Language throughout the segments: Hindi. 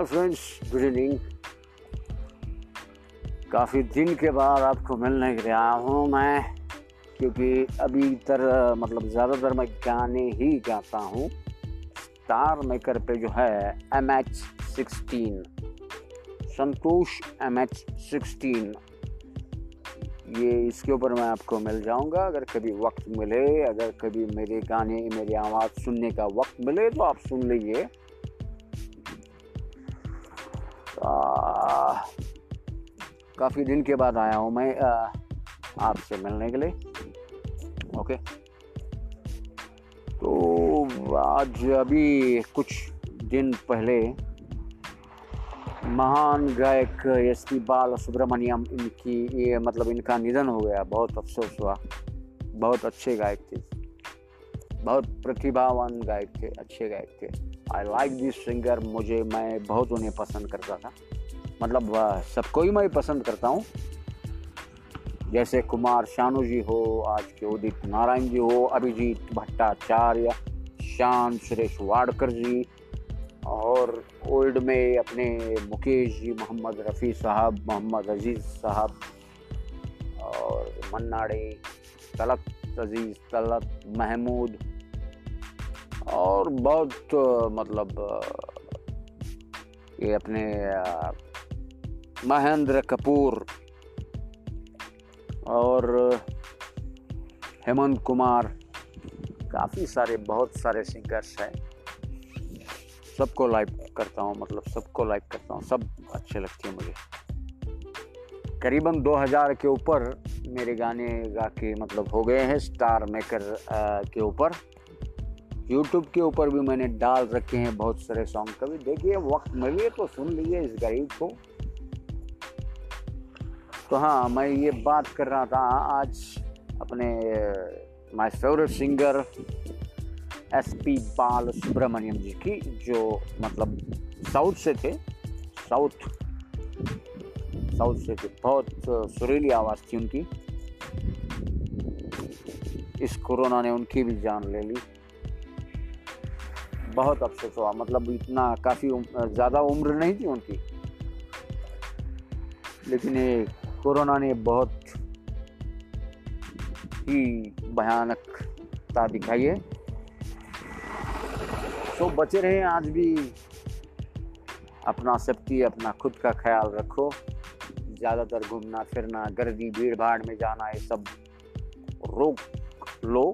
हाय फ्रेंड्स गुड इवनिंग काफ़ी दिन के बाद आपको मिलने के लिए आया हूँ मैं, क्योंकि अभी तर मतलब ज़्यादातर मैं गाने ही गाता हूँ। स्टार मेकर पे जो है M H sixteen Santosh M H sixteen ये इसके ऊपर मैं आपको मिल जाऊँगा। अगर कभी वक्त मिले, अगर कभी मेरे गाने, मेरी आवाज़ सुनने का वक्त मिले तो आप सुन लीजिए। काफ़ी दिन के बाद आया हूँ मैं आपसे मिलने के लिए। ओके। तो आज अभी कुछ दिन पहले महान गायक एस पी बाल सुब्रमण्यम इनकी ये मतलब इनका निधन हो गया। बहुत अफसोस हुआ। बहुत अच्छे गायक थे। बहुत प्रतिभावान गायक थे, अच्छे गायक थे। आई लाइक दिस सिंगर मुझे, मैं बहुत उन्हें पसंद करता था। मतलब सबको ही मैं पसंद करता हूँ। जैसे कुमार शानू जी हो, आज के उदित नारायण जी हो, अभिजीत भट्टाचार्य, शान सुरेश वाडकर जी, और ओल्ड में अपने मुकेश जी, मोहम्मद रफ़ी साहब, मोहम्मद अज़ीज़ साहब, और मन्नाडे, तलत अज़ीज़, तलत महमूद और बहुत मतलब ये अपने महेंद्र कपूर और हेमंत कुमार, काफ़ी सारे, बहुत सारे सिंगर्स हैं। सबको लाइक करता हूँ मतलब सबको लाइक करता हूँ, सब अच्छे लगते हैं मुझे। करीबन 2000 के ऊपर मेरे गाने गा के मतलब हो गए हैं, स्टार मेकर के ऊपर। यूट्यूब के ऊपर भी मैंने डाल रखे हैं बहुत सारे सॉन्ग कभी देखिए, वक्त मिलिए तो सुन लीजिए इस गरीब को। तो हाँ मैं ये बात कर रहा था आज अपने my favourite singer S P Balasubrahmanyam ji की, जो मतलब साउथ से थे। साउथ साउथ से थे। बहुत सुरीली आवाज़ थी उनकी। इस कोरोना ने उनकी भी जान ले ली। बहुत अफसोस हुआ। मतलब इतना काफ़ी ज़्यादा उम्र नहीं थी उनकी। लेकिन ये कोरोना ने बहुत ही भयानकता दिखाई है। तो बचे रहे, आज भी अपना सेफ्टी, अपना खुद का ख्याल रखो। ज़्यादातर घूमना फिरना, गर्दी भीड़ भाड़ में जाना, ये सब रोक लो।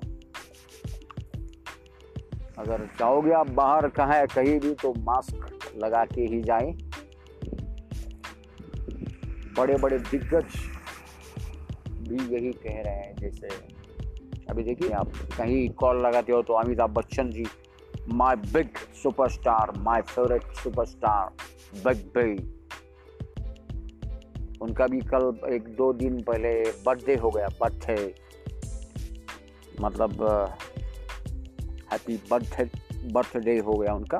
अगर चाहोगे आप बाहर कहें कहीं भी तो मास्क लगा के ही जाएँ। बड़े बड़े दिग्गज भी यही कह रहे हैं, जैसे, अभी देखिए आप कहीं कॉल लगाते हो तो Amitabh Bachchan ji my big superstar my favourite superstar big B उनका भी कल एक दो दिन पहले बर्थडे हो गया बर्थडे मतलब हैप्पी बर्थडे बर्थडे हो गया उनका।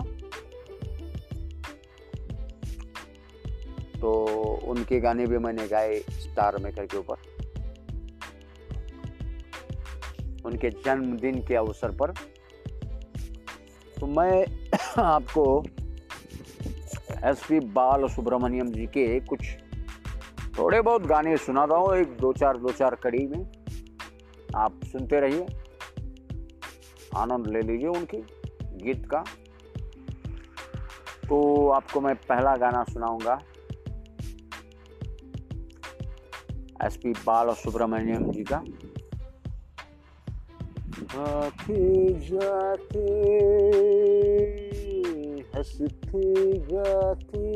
तो उनके गाने भी मैंने गाए स्टार मेकर के ऊपर। उनके जन्मदिन के अवसर पर। तो मैं आपको एस पी बाल सुब्रमण्यम जी के कुछ थोड़े बहुत गाने सुनाता हूँ, एक दो चार दो चार कड़ी में। आप सुनते रहिए। आनंद ले लीजिए उनकी गीत का। तो आपको मैं पहला गाना सुनाऊँगा। एस पी बाल सुब्रमण्यम जी का। आते जाते, हँसते गाते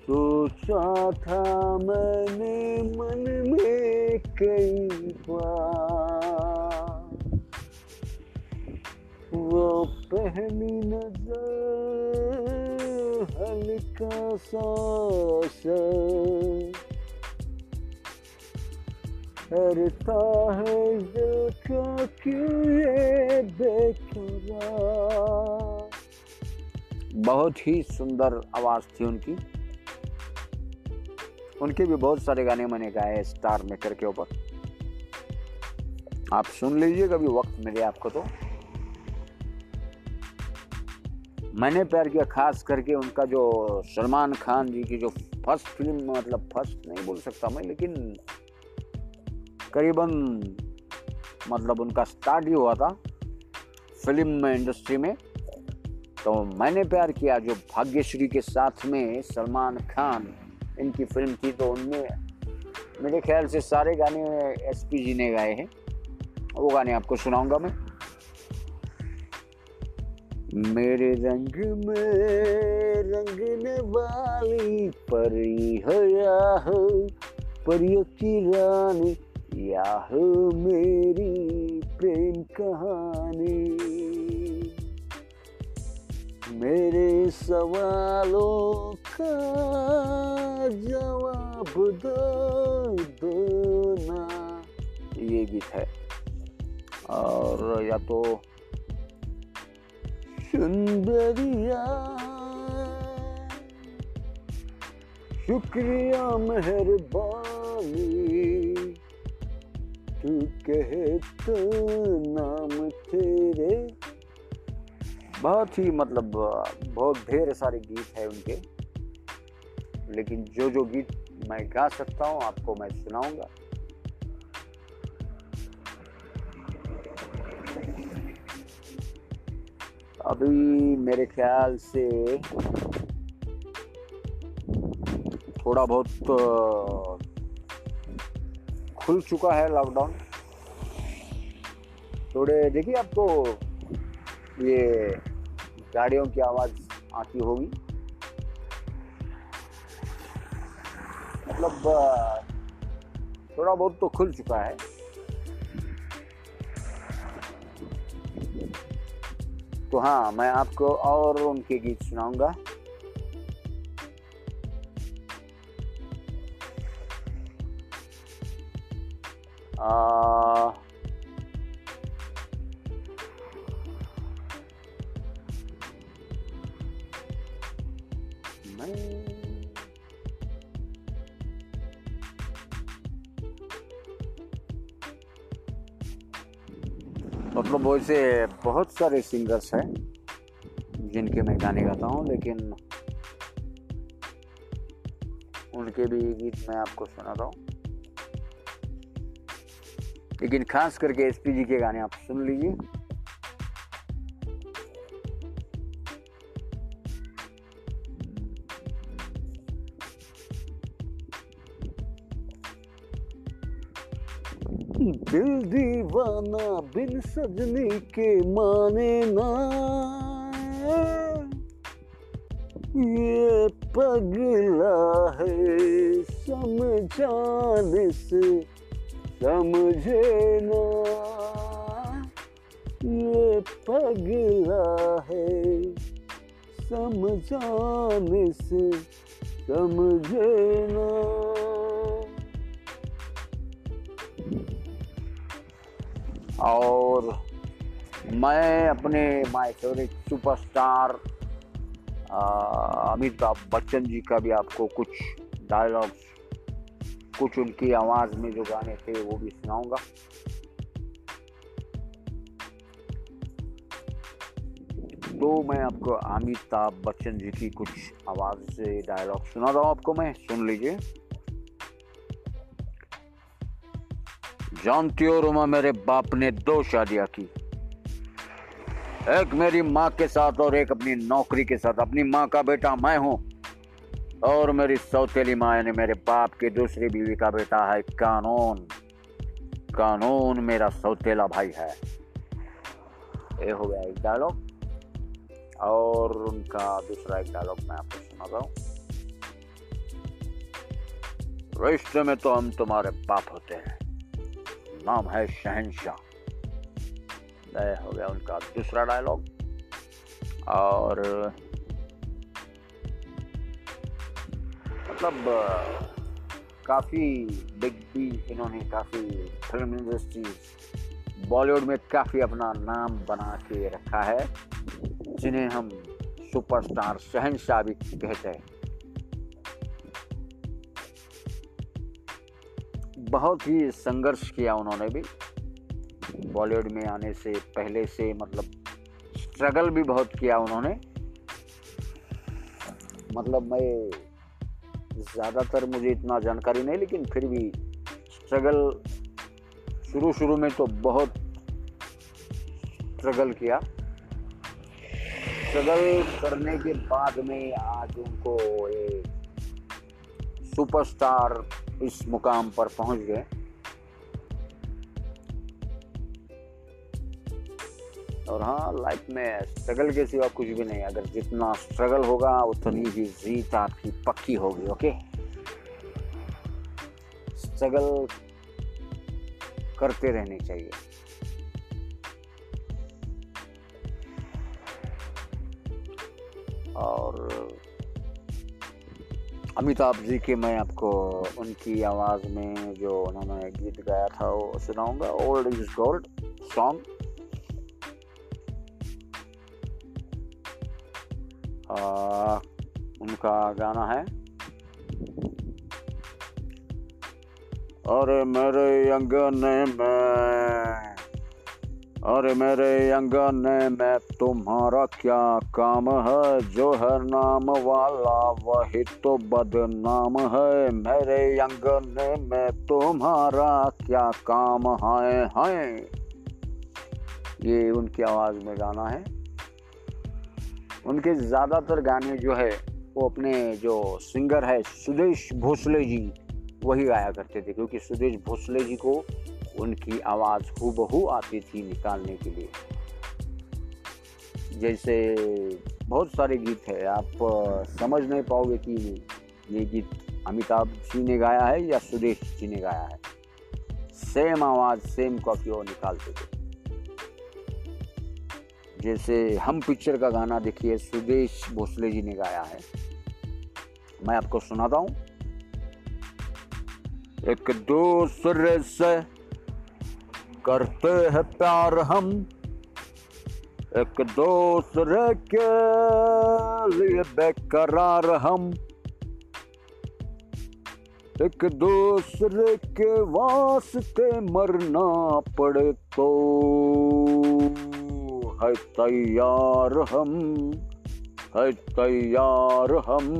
सोचा था मैंने मन में कई बार। वो पहली नज़र, हल्का सांस हरता है दिल का क्यों ये बहुत ही सुंदर आवाज़ थी उनकी। उनके भी बहुत सारे गाने मैंने गाए स्टार मेकर के ऊपर। आप सुन लीजिए कभी वक्त मिले आपको तो। मैंने प्यार किया, खास करके उनका जो सलमान खान जी की जो फ़र्स्ट फ़िल्म मतलब फ़र्स्ट नहीं बोल सकता मैं, लेकिन करीबन मतलब उनका स्टार्ट ही हुआ था फ़िल्म में इंडस्ट्री में। तो मैंने प्यार किया, जो भाग्यश्री के साथ में सलमान खान इनकी फ़िल्म थी तो उनमें मेरे ख्याल से सारे गाने एस जी ने गाए हैं। वो गाने आपको सुनाऊँगा मैं। मेरे रंग में रंगने वाली परी हो या हो परियों की रानी या हो मेरी प्रेम कहानी। मेरे सवालों का जवाब दो दो ना। ये गीत है। और या तो सुंदरिया शुक्रिया मेहरबानी। तू कहे तो नाम तेरे। बहुत ही मतलब बहुत ढेर सारे गीत है उनके। लेकिन जो जो गीत मैं गा सकता हूँ, आपको मैं सुनाऊँगा। अभी मेरे ख्याल से थोड़ा बहुत खुल चुका है लॉकडाउन थोड़े, देखिए आपको ये गाड़ियों की आवाज़ आती होगी। मतलब थोड़ा बहुत तो खुल चुका है। तो हाँ मैं आपको और उनके गीत सुनाऊँगा। वैसे बहुत सारे सिंगर्स हैं जिनके मैं गाने गाता हूँ, लेकिन उनके भी गीत मैं आपको सुनाता हूँ। लेकिन खास करके एस जी के गाने आप सुन लीजिए। दिल दीवाना बिन सजनी के माने ना। ये पगला है समझाने से समझे ना। ये पगला है समझाने से समझे ना। और मैं अपने my favourite superstar Amitabh Bachchan ji का भी आपको कुछ डायलॉग्स कुछ उनकी आवाज़ में जो गाने थे वो भी सुनाऊँगा। तो मैं आपको अमिताभ बच्चन जी की कुछ आवाज़ से डायलॉग सुना रहा हूँ आपको, मैं सुन लीजिए। जानती हो रुमा, मेरे बाप ने दो शादियाँ की। एक मेरी माँ के साथ और एक अपनी नौकरी के साथ। अपनी माँ का बेटा मैं हूँ और मेरी सौतेली माँ यानी मेरे बाप की दूसरी बीवी का बेटा है कानून। कानून मेरा सौतेला भाई है। ये हो गया एक डायलॉग और उनका दूसरा एक डायलॉग मैं आपको सुना रहा हूँ। रिश्ते में तो हम तुम्हारे बाप होते हैं। नाम है शहनशाह। हो गया उनका दूसरा डायलॉग और मतलब काफ़ी बिग भी इन्होंने काफ़ी फ़िल्म इंडस्ट्री बॉलीवुड में काफ़ी अपना नाम बना के रखा है, जिन्हें हम सुपरस्टार शहनशाह भी कहते हैं। बहुत ही संघर्ष किया उन्होंने भी। बॉलीवुड में आने से पहले से मतलब स्ट्रगल भी बहुत किया उन्होंने। मतलब मैं ज़्यादातर मुझे इतना जानकारी नहीं, लेकिन फिर भी स्ट्रगल शुरू शुरू में तो बहुत स्ट्रगल किया। स्ट्रगल करने के बाद में आज उनको एक सुपरस्टार इस मुकाम पर पहुँच गए। और हाँ लाइफ में स्ट्रगल के सिवा कुछ भी नहीं अगर जितना स्ट्रगल होगा, उतनी ही जीत आपकी पक्की होगी ओके स्ट्रगल करते रहने चाहिए। और अमिताभ जी के मैं आपको उनकी आवाज़ में जो उन्होंने गीत गाया था, वो सुनाऊँगा। ओल्ड इज़ गोल्ड सॉन्ग उनका गाना है। और मेरे अंगने में अरे मेरे अंगने में तुम्हारा क्या काम है? जो है नाम वाला, वही तो बदनाम है। मेरे अंगने में तुम्हारा क्या काम है है ये उनकी आवाज़ में गाना है। उनके ज़्यादातर गाने जो है, वो अपने जो सिंगर है सुदेश भोसले जी, वही गाया करते थे, क्योंकि सुदेश भोसले जी को उनकी आवाज़ हूबहू आती थी निकालने के लिए। जैसे बहुत सारे गीत है, आप समझ नहीं पाओगे कि ये गीत अमिताभ जी ने गाया है या सुदेश जी ने गाया है। सेम आवाज़, सेम कॉपी वो निकालते थे। जैसे हम पिक्चर का गाना देखिए, सुदेश भोसले जी ने गाया है। मैं आपको सुनाता हूँ। एक दूसरे से करते हैं प्यार हम। एक दूसरे के लिए बेकरार हम। एक दूसरे के वास्ते मरना पड़े तो है तैयार हम, है तैयार हम।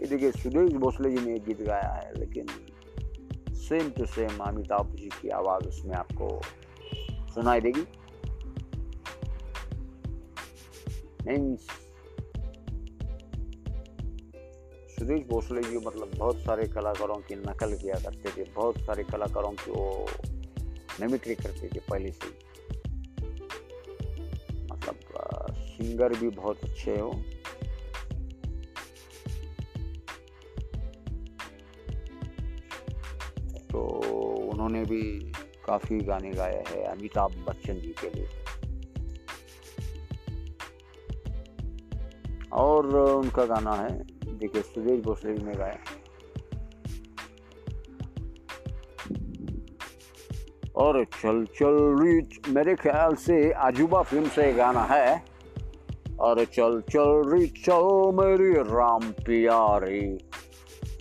ये देखिए सुदेश भोसले जी ने गीत गाया है, लेकिन same to same Amitabh ji की आवाज़ उसमें आपको सुनाई देगी। मीन्स सुदेश भोसले जी मतलब बहुत सारे कलाकारों की नकल किया करते थे, बहुत सारे कलाकारों की वो मिमिक्री करते थे पहले से मतलब सिंगर भी बहुत अच्छे हो उन्होंने भी काफ़ी गाने गाए हैं अमिताभ बच्चन जी के लिए। और उनका गाना है, देखिए सुदेश भोसले जी ने गाया। और चल चल रिच मेरे ख्याल से आजुबा फ़िल्म से गाना है। और चल चल रिच चल मेरी राम प्यारी।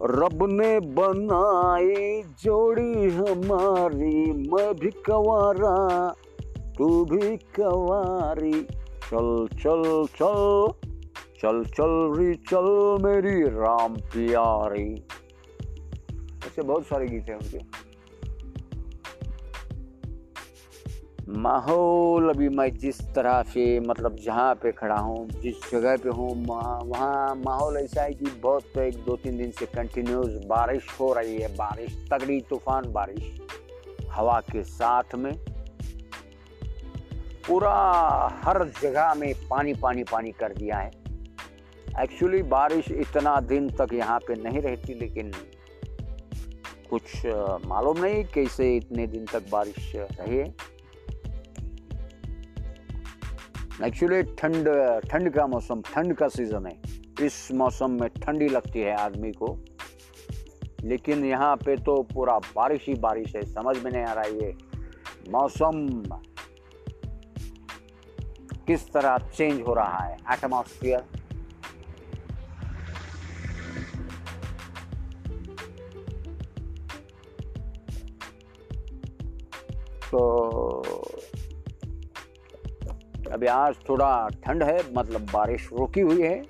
रब ने बनाई जोड़ी हमारी, मैं भी कवारा, तू भी कवारी। चल चल चल चल चल री, चल मेरी राम प्यारी। ऐसे बहुत सारे गीत हैं उनके। माहौल अभी मैं जिस तरह से मतलब जहाँ पे खड़ा हूँ, जिस जगह पे हूँ, वहाँ माहौल ऐसा है कि बहुत तो एक दो तीन दिन से कंटिन्यूस बारिश हो रही है। बारिश, तगड़ी तूफ़ान बारिश, हवा के साथ में। पूरा हर जगह में पानी पानी पानी कर दिया है। एक्चुअली बारिश इतना दिन तक यहाँ पे नहीं रहती, लेकिन कुछ मालूम नहीं कैसे इतने दिन तक बारिश रही है। एक्चुअली ठंड ठंड का मौसम, ठंड का सीज़न है। इस मौसम में ठंडी लगती है आदमी को। लेकिन यहाँ पे तो पूरा बारिश ही बारिश है, समझ में नहीं आ रहा ये मौसम। किस तरह चेंज हो रहा है एटमॉस्फियर तो अभी आज थोड़ा ठंड है मतलब बारिश रुकी हुई है।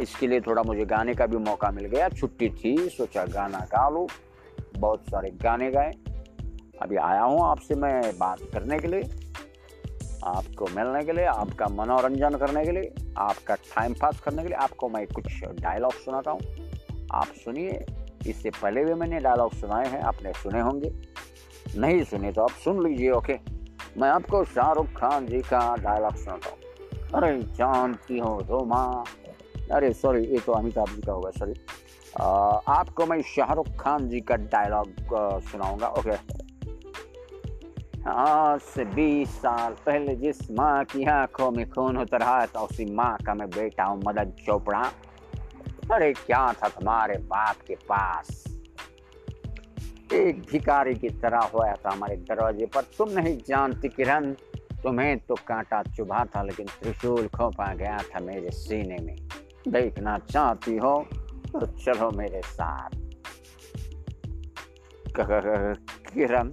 इसके लिए थोड़ा मुझे गाने का भी मौका मिल गया। छुट्टी थी, सोचा गाना गा लूँ। बहुत सारे गाने गाए। अभी आया हूँ आपसे मैं बात करने के लिए, आपको मिलने के लिए, आपका मनोरंजन करने के लिए, आपका टाइम पास करने के लिए, आपको मैं कुछ डायलॉग सुनाता हूँ। आप सुनिए, इससे पहले भी मैंने डायलॉग सुनाए हैं, आपने सुने होंगे। नहीं सुने तो आप सुन लीजिए ओके मैं आपको शाहरुख खान जी का डायलॉग सुनाता हूँ। अरे, जानती हो तो माँ। अरे सॉरी ये तो अमिताभ जी का होगा सॉरी आपको मैं शाहरुख खान जी का डायलॉग सुनाऊँगा ओके आज से बीस साल पहले जिस माँ की आँखों में खून उतरा था, उसी माँ का मैं बेटा हूँ मदद चोपड़ा। अरे, क्या था तुम्हारे बाप के पास? एक भिकारी की तरह होया था हमारे दरवाजे पर। तुम नहीं जानती किरण, तुम्हें तो कांटा चुभा था, लेकिन त्रिशूल खोपा गया था मेरे सीने में। देखना चाहती हो तो चलो मेरे साथ। किरण,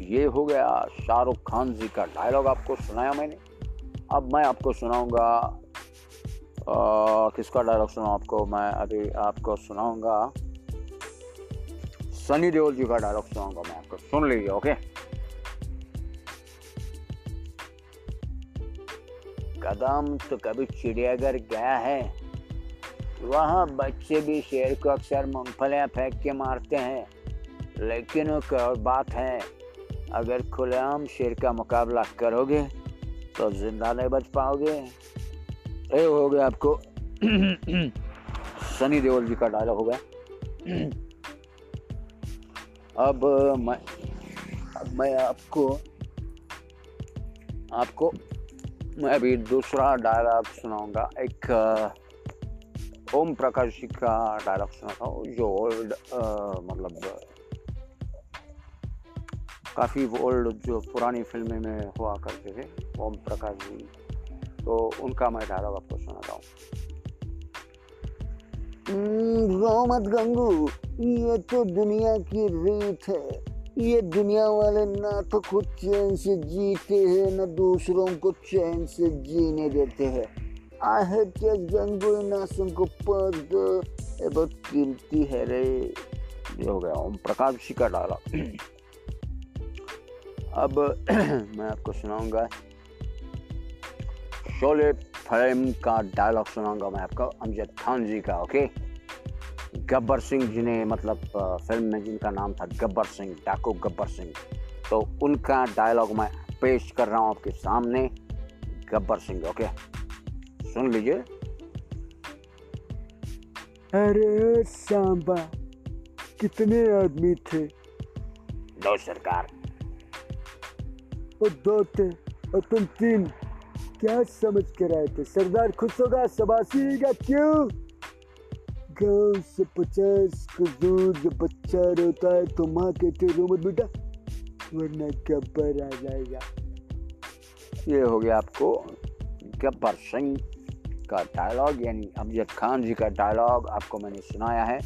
ये हो गया शाहरुख खान जी का डायलॉग आपको सुनाया मैंने। अब मैं आपको सुनाऊँगा किसका डायलॉग सुना आपको? मैं अभी आपको सुनाऊँगा। सनी देओल जी का डायलॉग सुनाऊँगा मैं आपको सुन लीजिए ओके कदम तो कभी चिड़ियाघर गया है। वहाँ बच्चे भी शेर को अक्सर मूंगफलियाँ फेंक के मारते हैं। लेकिन एक और बात है? अगर खुलेआम शेर का मुकाबला करोगे तो ज़िंदा नहीं बच पाओगे। ये हो गया आपको। सनी देओल जी का डायलॉग हो गया। अब मैं अब मैं आपको आपको, मैं अभी दूसरा डायलॉग सुनाऊँगा। एक ओम प्रकाश जी का डायलॉग सुनाता हूँ, जो ओल्ड मतलब काफ़ी ओल्ड जो पुरानी फ़िल्में में हुआ करते थे, ओम प्रकाश जी। तो उनका मैं डायलॉग आपको सुनाता हूँ। रोमत गंगू, ये तो दुनिया की रीत है। ये दुनिया वाले ना तो खुद चैन से जीते हैं, ना दूसरों को चैन से जीने देते हैं। आहे के गंगू नासों को पद बहुत कीमती है रे। ये हो गया, ओम प्रकाश जी का डाला। अब मैं आपको सुनाऊँगा। शोले फ़िल्म का डायलॉग सुनाऊँगा मैं आपको अमजद खान जी का ओके गब्बर सिंह जी ने मतलब फ़िल्म में जिनका नाम था गब्बर सिंह डाकू गब्बर सिंह। तो उनका डायलॉग मैं पेश कर रहा हूँ आपके सामने गब्बर सिंह ओके सुन लीजिए। अरे सांबा कितने आदमी थे? दो सरकार। और दो थे और तुम तीन। क्या समझ कर आए थे? सरदार खुश होगा सबासी का क्यों? गाँव से पचास दूध जब बच्चा रोता है तो माँ कहते रो मत बेटा, वरना गब्बर आ जाएगा? ये हो गया आपको गब्बर सिंह का डायलॉग यानी अमजद खान जी का डायलॉग आपको मैंने सुनाया है।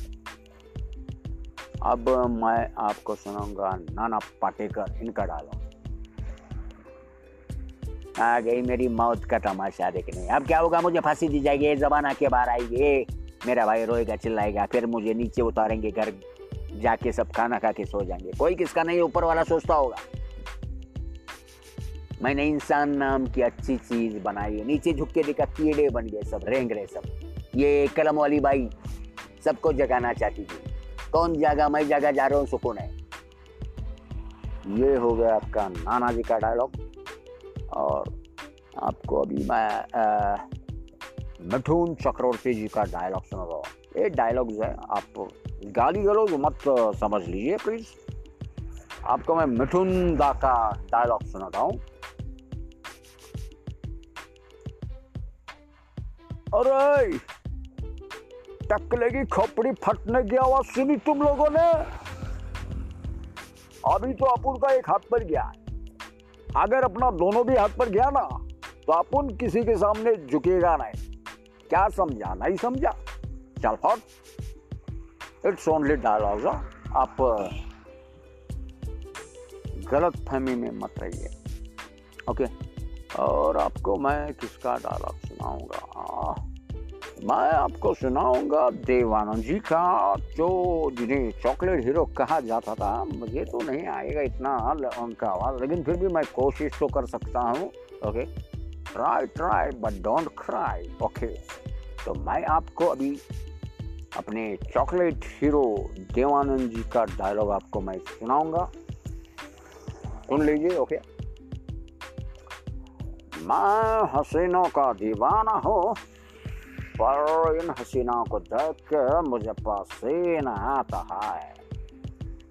अब मैं आपको सुनाऊँगा नाना पाटेकर, इनका डायलॉग आ गई मेरी मौत का तमाशा देखने। अब क्या होगा? मुझे फांसी दी जाएगी जबान आके बाहर आएगी। मेरा भाई रोएगा, चिल्लाएगा, फिर मुझे नीचे उतारेंगे, घर जाके सब खाना खा के सो जाएँगे। कोई किसका नहीं, ऊपर वाला सोचता होगा। मैंने इंसान नाम की अच्छी चीज़ बनाई है। नीचे झुक के देखा कीड़े बन गए सब, रेंग रहे सब। ये कलम वाली बाई सबको जगाना चाहती थी। कौन जागा? मैं जागा, जा रहा हूँ, सुकून है। ये हो गया आपका नाना जी का डायलॉग। और आपको अभी मैं मिठून चक्रवर्ती जी का डायलॉग सुना रहा हूँ ये डायलॉग जो है, आप गाली गलोज मत समझ लीजिए प्लीज़ आपको मैं मिठुन दा का डायलॉग सुनाता हूँ। अरे, टकले की खोपड़ी फटने की आवाज़ सुनी तुम लोगों ने? अभी तो अपुन का एक हाथ पर गया है। अगर अपना दोनों भी हाथ पर गया ना तो अपन किसी के सामने झुकेगा नहीं। क्या समझा? नहीं समझा? चल फॉट इट्स ओनली डायलॉग आप गलत फहमी में मत रहिए। ओके और आपको मैं किसका डायलॉग सुनाऊँगा? मैं आपको सुनाऊँगा देवानंद जी का जो जिन्हें चॉकलेट हीरो कहा जाता था। मुझे तो नहीं आएगा इतना उनका आवाज़, लेकिन फिर भी मैं कोशिश तो कर सकता हूँ। Okay try try but don't cry okay तो मैं आपको अभी अपने चॉकलेट हीरो देवानंद जी का डायलॉग आपको मैं सुनाऊँगा। सुन लीजिए ओके मैं हसीनों का दीवाना हूँ पर इन हसीनाओं को देख के मुझे पसीना आता है।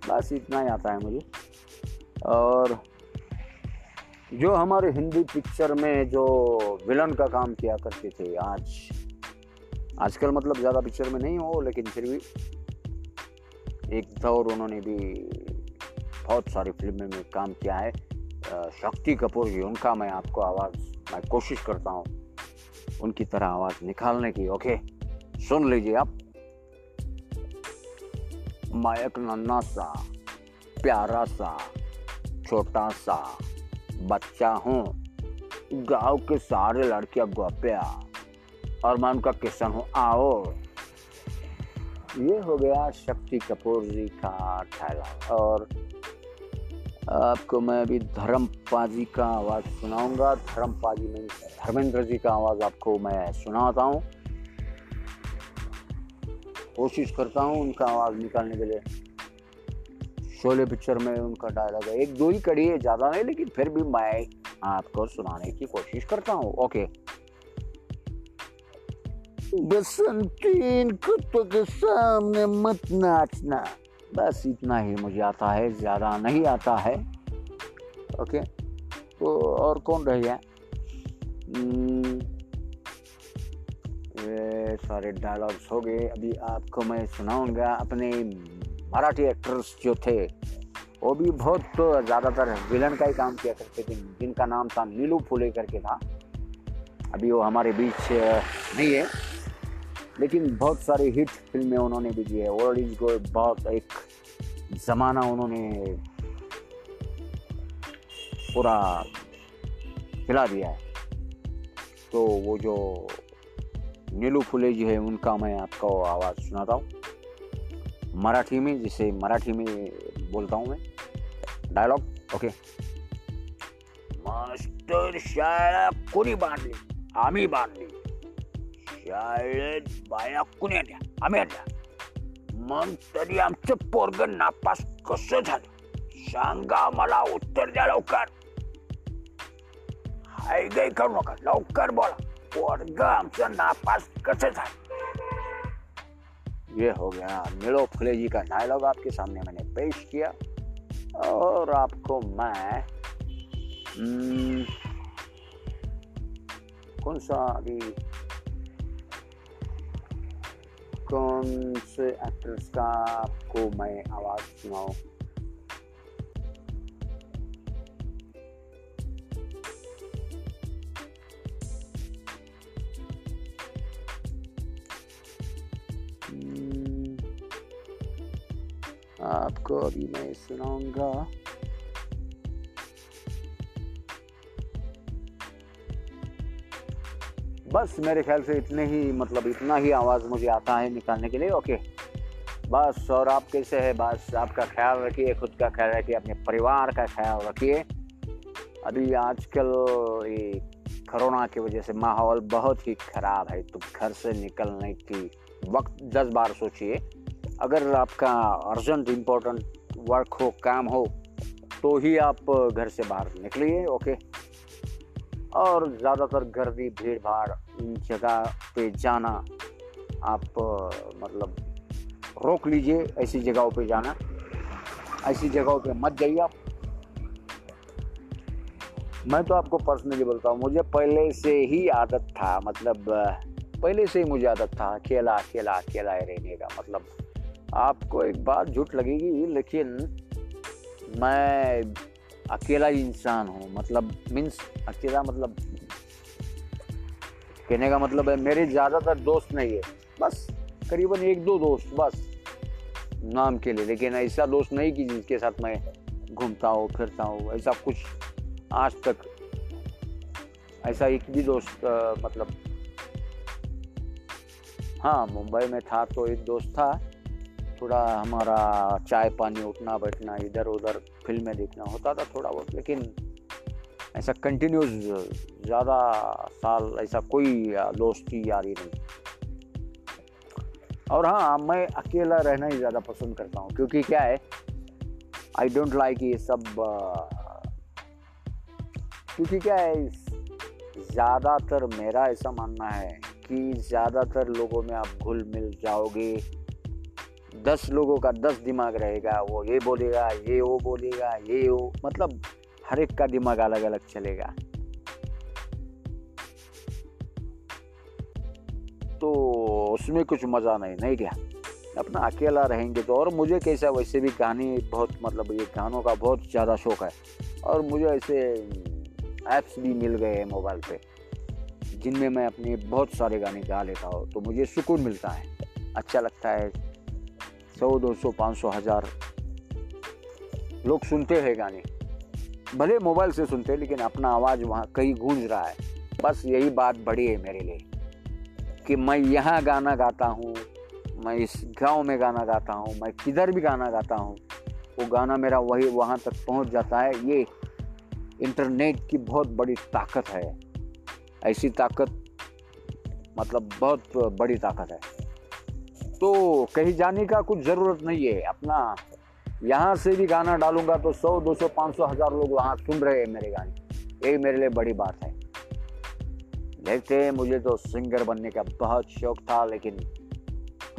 बस इतना ही आता है मुझे। और जो हमारे हिंदी पिक्चर में जो विलन का काम किया करते थे आज, आजकल मतलब ज़्यादा पिक्चर में नहीं हो, लेकिन फिर भी एक दौर उन्होंने भी बहुत सारी फ़िल्में में काम किया है। शक्ति कपूर जी, उनका मैं आपको आवाज़, मैं कोशिश करता हूँ उनकी तरह आवाज़ निकालने की, ओके? सुन लीजिए आप। मैं एक नन्ना सा प्यारा सा, छोटा सा बच्चा हूँ। गाँव के सारे लड़कियाँ गोप्या और मैं उनका किस्म हूँ। आओ। ये हो गया शक्ति कपूर जी का डायलॉग और आपको मैं अभी धर्म पाजी का आवाज़ सुनाऊँगा। धर्म पाजी में धर्मेंद्र जी का आवाज़ आपको मैं सुनाता हूँ। कोशिश करता हूँ उनका आवाज़ निकालने के लिए। शोले पिक्चर में उनका डायलॉग है। एक दो ही कड़ी है, ज़्यादा नहीं लेकिन फिर भी मैं आपको सुनाने की कोशिश करता हूँ। ओके। बसंतीन कुत्तों के सामने मत नाचना। बस इतना ही मुझे आता है ज़्यादा नहीं आता है। ओके? तो और कौन रह गया हम्म, सारे डायलॉग्स हो गए। अभी आपको मैं सुनाऊँगा अपने मराठी एक्टर्स जो थे वो भी बहुत तो ज़्यादातर विलन का ही काम किया करते थे जिनका नाम था नीलू फुले करके था। अभी वो हमारे बीच नहीं है। लेकिन बहुत सारी हिट फ़िल्में उन्होंने भी दी है। ओल्ड इज़ गो बहुत एक ज़माना उन्होंने पूरा खिला दिया है। तो वो जो नीलू फुले जी है, उनका मैं आपको आवाज़ सुनाता हूँ। मराठी में, जिसे मराठी में बोलता हूँ मैं। डायलॉग ओके मास्टर शाळा कोणी बांधली आम्ही बांधली शाळेत बाया कुणी आल्या आम्ही आल्या मग तरी आमचं पोरग नापास कसं झालं सांगा मला उत्तर द्या लवकर हाय गाय करू नका लवकर बोला पोरग आमचं नापास कसं झालं ये हो गया नीलो फुले जी का डायलॉग आपके सामने मैंने पेश किया और आपको मैं कौन सा अभी कौन से एक्टर्स का आपको मैं आवाज़ सुनाऊं आपको अभी मैं सुनाऊँगा बस मेरे ख्याल से इतने ही मतलब इतना ही आवाज़ मुझे आता है निकालने के लिए ओके बस, और आप कैसे है? बस, आपका ख्याल रखिए, खुद का ख्याल रखिए, अपने परिवार का ख्याल रखिए। अभी आजकल ये कोरोना की वजह से माहौल बहुत ही ख़राब है तो घर से निकलने की वक्त दस बार सोचिए। अगर आपका अर्जेंट इम्पोर्टेंट वर्क हो, काम हो तो ही आप घर से बाहर निकलिए ओके और ज़्यादातर गर्दी भीड़ भाड़ इन जगह पे जाना आप मतलब रोक लीजिए, ऐसी जगहों पे जाना। ऐसी जगहों पे मत जाइए आप। मैं तो आपको पर्सनली बोलता हूँ, मुझे पहले से ही आदत था मतलब पहले से ही मुझे आदत था अकेला अकेला अकेला रहने का मतलब। आपको एक बात झूठ लगेगी, लेकिन मैं अकेला इंसान हूँ मतलब मीन्स अकेला मतलब कहने का मतलब है मेरे ज़्यादातर दोस्त नहीं है बस करीबन एक दो दोस्त बस नाम के लिए लेकिन ऐसा दोस्त नहीं कि जिसके साथ मैं घूमता हूँ फिरता हूँ ऐसा कुछ आज तक ऐसा एक भी दोस्त आ, मतलब हाँ मुंबई में था तो एक दोस्त था। थोड़ा हमारा चाय पानी उठना, बैठना, इधर उधर फ़िल्में देखना होता था थोड़ा बहुत, लेकिन ऐसा कंटिन्यूस ज़्यादा साल, ऐसा कोई दोस्ती यारी नहीं। और हाँ मैं अकेला रहना ही ज़्यादा पसंद करता हूँ, क्योंकि क्या है आई डोंट लाइक ये सब, क्योंकि क्या है, ज़्यादातर मेरा ऐसा मानना है कि ज़्यादातर लोगों में आप घुल मिल जाओगे दस लोगों का दस दिमाग रहेगा, वो ये बोलेगा, ये वो बोलेगा, ये वो मतलब हर एक का दिमाग अलग अलग चलेगा। तो उसमें कुछ मज़ा नहीं नहीं क्या? अपना अकेला रहेंगे तो और मुझे कैसा, वैसे भी गाने बहुत मतलब ये गानों का बहुत ज़्यादा शौक है, और मुझे ऐसे ऐप्स भी मिल गए हैं मोबाइल पे, जिनमें मैं अपने बहुत सारे गाने गा लेता हूँ तो मुझे सुकून मिलता है अच्छा लगता है। सौ दो सौ, पाँच सौ, हज़ार। लोग सुनते हैं गाने। भले मोबाइल से सुनते हैं, लेकिन अपना आवाज़ वहाँ कहीं गूंज रहा है। बस यही बात बड़ी है मेरे लिए, कि मैं यहाँ गाना गाता हूँ, मैं इस गाँव में गाना गाता हूँ, मैं किधर भी गाना गाता हूँ, वो गाना मेरा वही वहाँ तक पहुँच जाता है। ये इंटरनेट की बहुत बड़ी ताकत है। ऐसी ताकत मतलब बहुत बड़ी ताकत है। तो कहीं जाने का कुछ ज़रूरत नहीं है। अपना यहाँ से भी गाना डालूँगा तो सौ, दो सौ सौ, हज़ार लोग वहाँ सुन रहे हैं मेरे गाने। यही मेरे लिए बड़ी बात है। देखते हैं मुझे तो सिंगर बनने का बहुत शौक था, लेकिन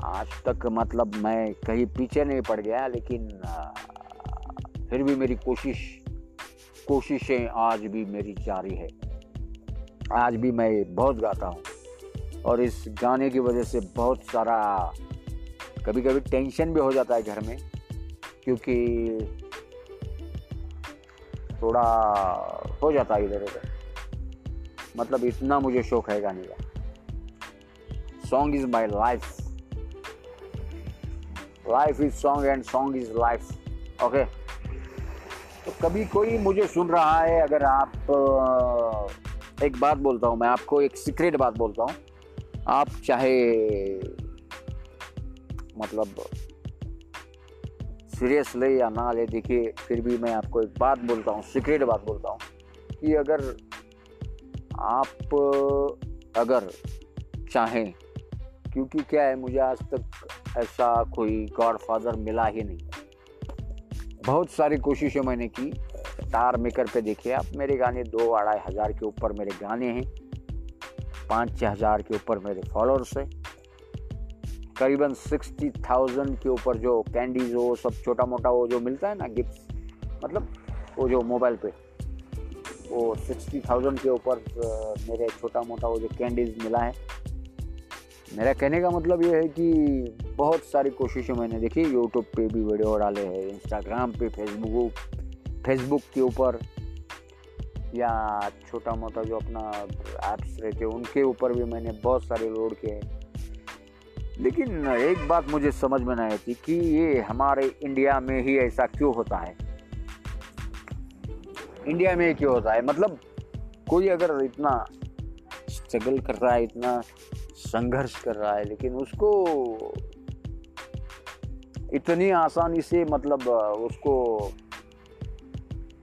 आज तक मतलब मैं कहीं पीछे नहीं पड़ गया, लेकिन फिर भी मेरी कोशिश, कोशिशें आज भी मेरी जारी है। आज भी मैं बहुत गाता हूँ। और इस गाने की वजह से बहुत सारा कभी कभी टेंशन भी हो जाता है घर में, क्योंकि थोड़ा हो जाता है इधर उधर मतलब इतना मुझे शौक है गाने का। Song is my life life is song and song is life okay तो कभी कोई मुझे सुन रहा है, अगर आप एक बात बोलता हूँ मैं आपको, एक सीक्रेट बात बोलता हूँ। आप चाहे मतलब सीरियस ले या ना ले, देखिए, फिर भी मैं आपको एक बात बोलता हूँ सीक्रेट बात बोलता हूँ, कि अगर आप, अगर चाहें, क्योंकि क्या है, मुझे आज तक ऐसा कोई गॉड फादर मिला ही नहीं। बहुत सारी कोशिशें मैंने की स्टार मेकर पे देखिए आप, मेरे गाने दो अढ़ाई हज़ार के ऊपर मेरे गाने हैं। पाँच छः हज़ार के ऊपर मेरे फॉलोअर्स हैं। करीबन सिक्सटी थाउज़ेंड के ऊपर जो कैंडीज हो, सब छोटा मोटा वो जो मिलता है ना गिफ्ट मतलब वो जो मोबाइल पे, वो सिक्सटी थाउज़ेंड के ऊपर मेरे छोटा मोटा वो जो कैंडीज मिला है। मेरा कहने का मतलब ये है कि बहुत सारी कोशिशें मैंने देखी यूट्यूब पे भी वीडियो डाले हैं इंस्टाग्राम पे फेसबुक फेसबुक के ऊपर। या छोटा मोटा जो अपना ऐप्स रहते हैं, उनके ऊपर भी मैंने बहुत सारे लोड किए हैं। लेकिन एक बात मुझे समझ में नहीं आती कि ये हमारे इंडिया में ही ऐसा क्यों होता है? इंडिया में क्यों होता है? मतलब कोई अगर इतना स्ट्रगल कर रहा है, इतना संघर्ष कर रहा है, लेकिन उसको इतनी आसानी से मतलब उसको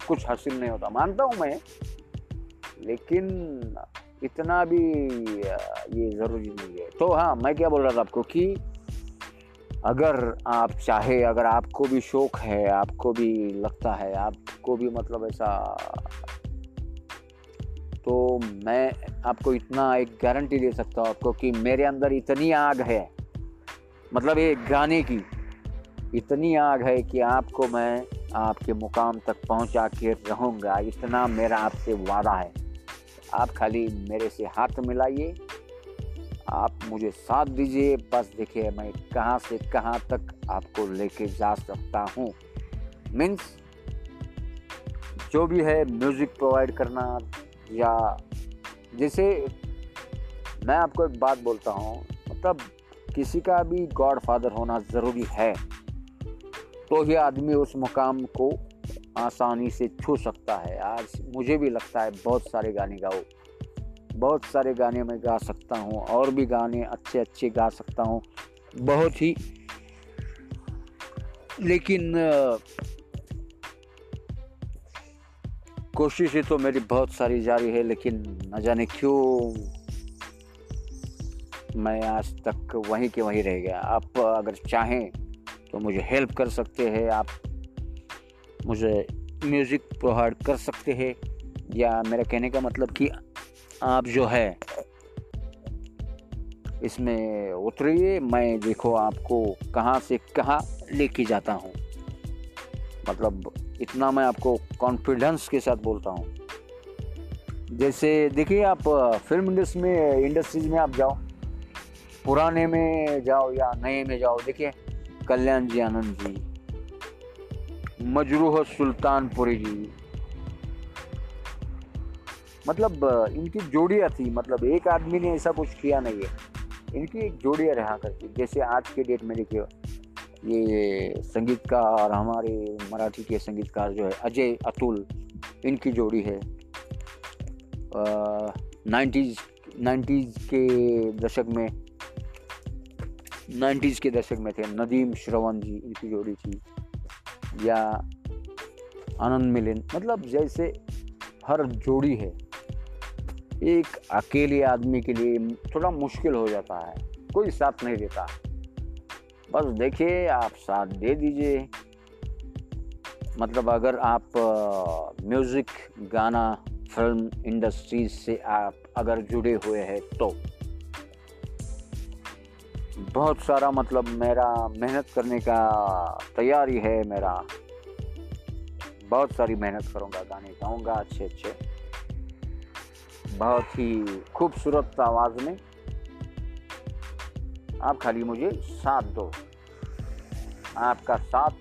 कुछ हासिल नहीं होता। मानता हूँ मैं, लेकिन इतना भी ये ज़रूरी नहीं है। तो हाँ मैं क्या बोल रहा था आपको कि अगर आप चाहे, अगर आपको भी शौक है, आपको भी लगता है, आपको भी मतलब ऐसा तो मैं आपको इतना एक गारंटी दे सकता हूँ आपको कि मेरे अंदर इतनी आग है मतलब ये गाने की, इतनी आग है कि आपको मैं आपके मुकाम तक पहुँचा के रहूँगा। इतना मेरा आपसे वादा है। आप खाली मेरे से हाथ मिलाइए। आप मुझे साथ दीजिए। बस देखिए, मैं कहाँ से कहाँ तक आपको लेके जा सकता हूँ। मीन्स, जो भी है म्यूज़िक प्रोवाइड करना या जैसे मैं आपको एक बात बोलता हूँ मतलब किसी का भी गॉड फादर होना ज़रूरी है। तो ही आदमी उस मुकाम को आसानी से छू सकता है। आज मुझे भी लगता है बहुत सारे गाने गाओ। बहुत सारे गाने मैं गा सकता हूँ और भी गाने अच्छे अच्छे गा सकता हूँ। बहुत ही लेकिन कोशिशें तो मेरी बहुत सारी जारी है, लेकिन न जाने क्यों मैं आज तक वहीं के वहीं रह गया। आप अगर चाहें तो मुझे हेल्प कर सकते हैं आप। मुझे म्यूज़िक प्रोवाइड कर सकते हैं। या मेरा कहने का मतलब कि आप जो है, इसमें उतरिए, मैं देखो आपको कहाँ से कहाँ लेके जाता हूँ। मतलब इतना मैं आपको कॉन्फिडेंस के साथ बोलता हूँ। जैसे देखिए आप फ़िल्म इंडस्ट्री में इंडस्ट्रीज़ में आप जाओ, पुराने में जाओ या नए में जाओ, देखिए कल्याण जी आनंद जी, मजरूह सुल्तानपुरी जी। मतलब इनकी जोड़ियाँ थी मतलब एक आदमी ने ऐसा कुछ किया नहीं है। इनकी एक जोड़ियाँ रहा करती जैसे आज के डेट में देखिए, ये संगीतकार हमारे मराठी के संगीतकार जो है, अजय अतुल, इनकी जोड़ी है। नाइन्टीज नाइन्टीज के दशक में नाइन्टीज के दशक में थे। नदीम श्रवण जी, इनकी जोड़ी थी। या आनंद मिलिन। मतलब जैसे हर जोड़ी है। एक अकेले आदमी के लिए थोड़ा मुश्किल हो जाता है। कोई साथ नहीं देता। बस देखिए, आप साथ दे दीजिए। मतलब अगर आप म्यूज़िक, गाना, फ़िल्म इंडस्ट्रीज़ से आप अगर जुड़े हुए हैं तो। बहुत सारा मतलब मेरा मेहनत करने का तैयारी है मेरा। बहुत सारी मेहनत करूँगा, गाने गाऊँगा अच्छे अच्छे। बहुत ही खूबसूरत आवाज़ में। आप खाली मुझे साथ दो। आपका साथ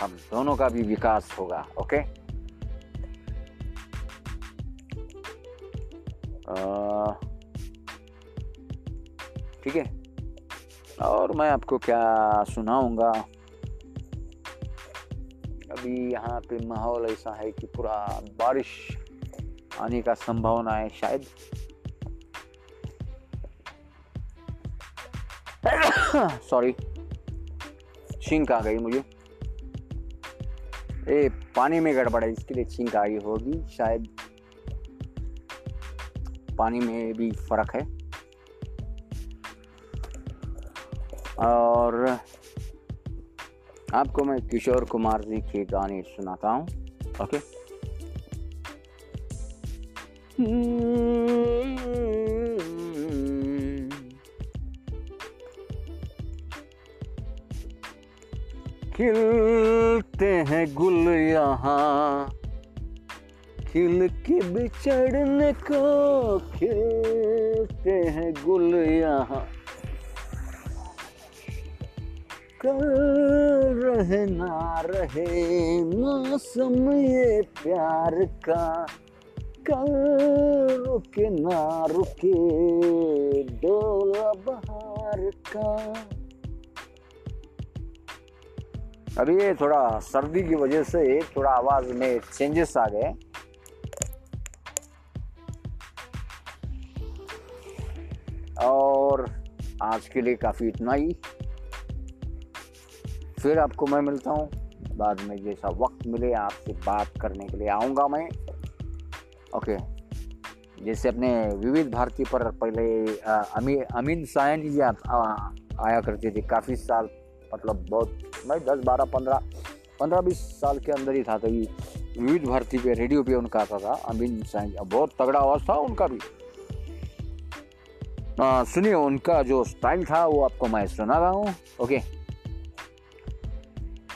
हम दोनों का भी विकास होगा, ओके? ठीक है? और मैं आपको क्या सुनाऊँगा? अभी यहाँ पे माहौल ऐसा है कि पूरा बारिश आने का संभावना है शायद। सॉरी छींक आ गई मुझे। ए, पानी में गड़बड़ है, इसके लिए छींक आ गई होगी, शायद। पानी में भी फ़र्क है। और आपको मैं किशोर कुमार जी के गाने सुनाता हूँ ओके खिलते हैं गुल यहाँ, खिल के बिछड़ने को खिलते हैं गुल यहाँ। कर रहे ना रहे, मौसम ये प्यार का। कल रुके ना रुके, डोला बहार का। अभी ये थोड़ा सर्दी की वजह से थोड़ा आवाज़ में चेंजेस आ गए। और आज के लिए काफ़ी इतना ही। फिर आपको मैं मिलता हूँ। बाद में जैसा वक्त मिले आपसे बात करने के लिए आऊँगा मैं। ओके। जैसे अपने विविध भारती पर पहले अमी अमीन सायन जी आ, आ, आया करते थे। काफ़ी साल मतलब बहुत मैं दस बारह पंद्रह पंद्रह बीस साल के अंदर ही था तो विविध भारती पे रेडियो पे उनका आता था अमीन साइंस बहुत तगड़ा आवाज़ था उनका भी। सुनिए उनका जो स्टाइल था वो आपको मैं सुना रहा हूँ। ओके।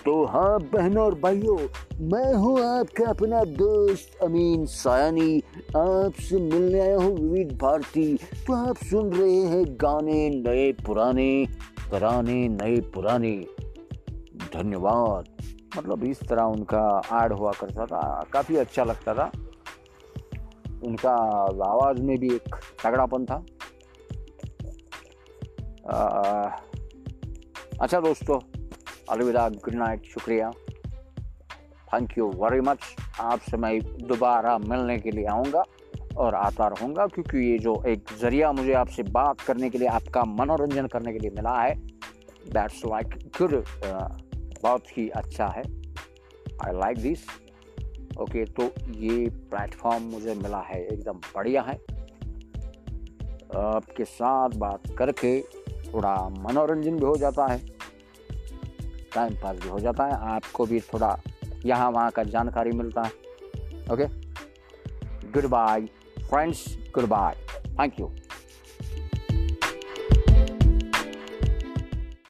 तो हाँ बहनों और भाइयों मैं हूँ आपका अपना दोस्त अमीन सायानी। आपसे मिलने आया हूँ विविध भारती। तो आप सुन रहे हैं गाने नए पुराने कराने नए पुराने। धन्यवाद। मतलब इस तरह उनका ऐड हुआ करता था काफ़ी अच्छा लगता था। उनका आवाज़ में भी एक तगड़ापन था। आ, अच्छा दोस्तों अलविदा, गुड नाइट, शुक्रिया। थैंक यू वेरी मच आपसे मैं दोबारा मिलने के लिए आऊँगा और आता रहूँगा, क्योंकि ये जो एक ज़रिया मुझे आपसे बात करने के लिए, आपका मनोरंजन करने के लिए मिला है दैट्स लाइक गुड बहुत ही अच्छा है। आई लाइक दिस ओके तो ये प्लेटफॉर्म मुझे मिला है, एकदम बढ़िया है। आपके साथ बात करके थोड़ा मनोरंजन भी हो जाता है। टाइम पास भी हो जाता है। आपको भी थोड़ा यहाँ वहाँ का जानकारी मिलता है। Okay goodbye friends goodbye thank you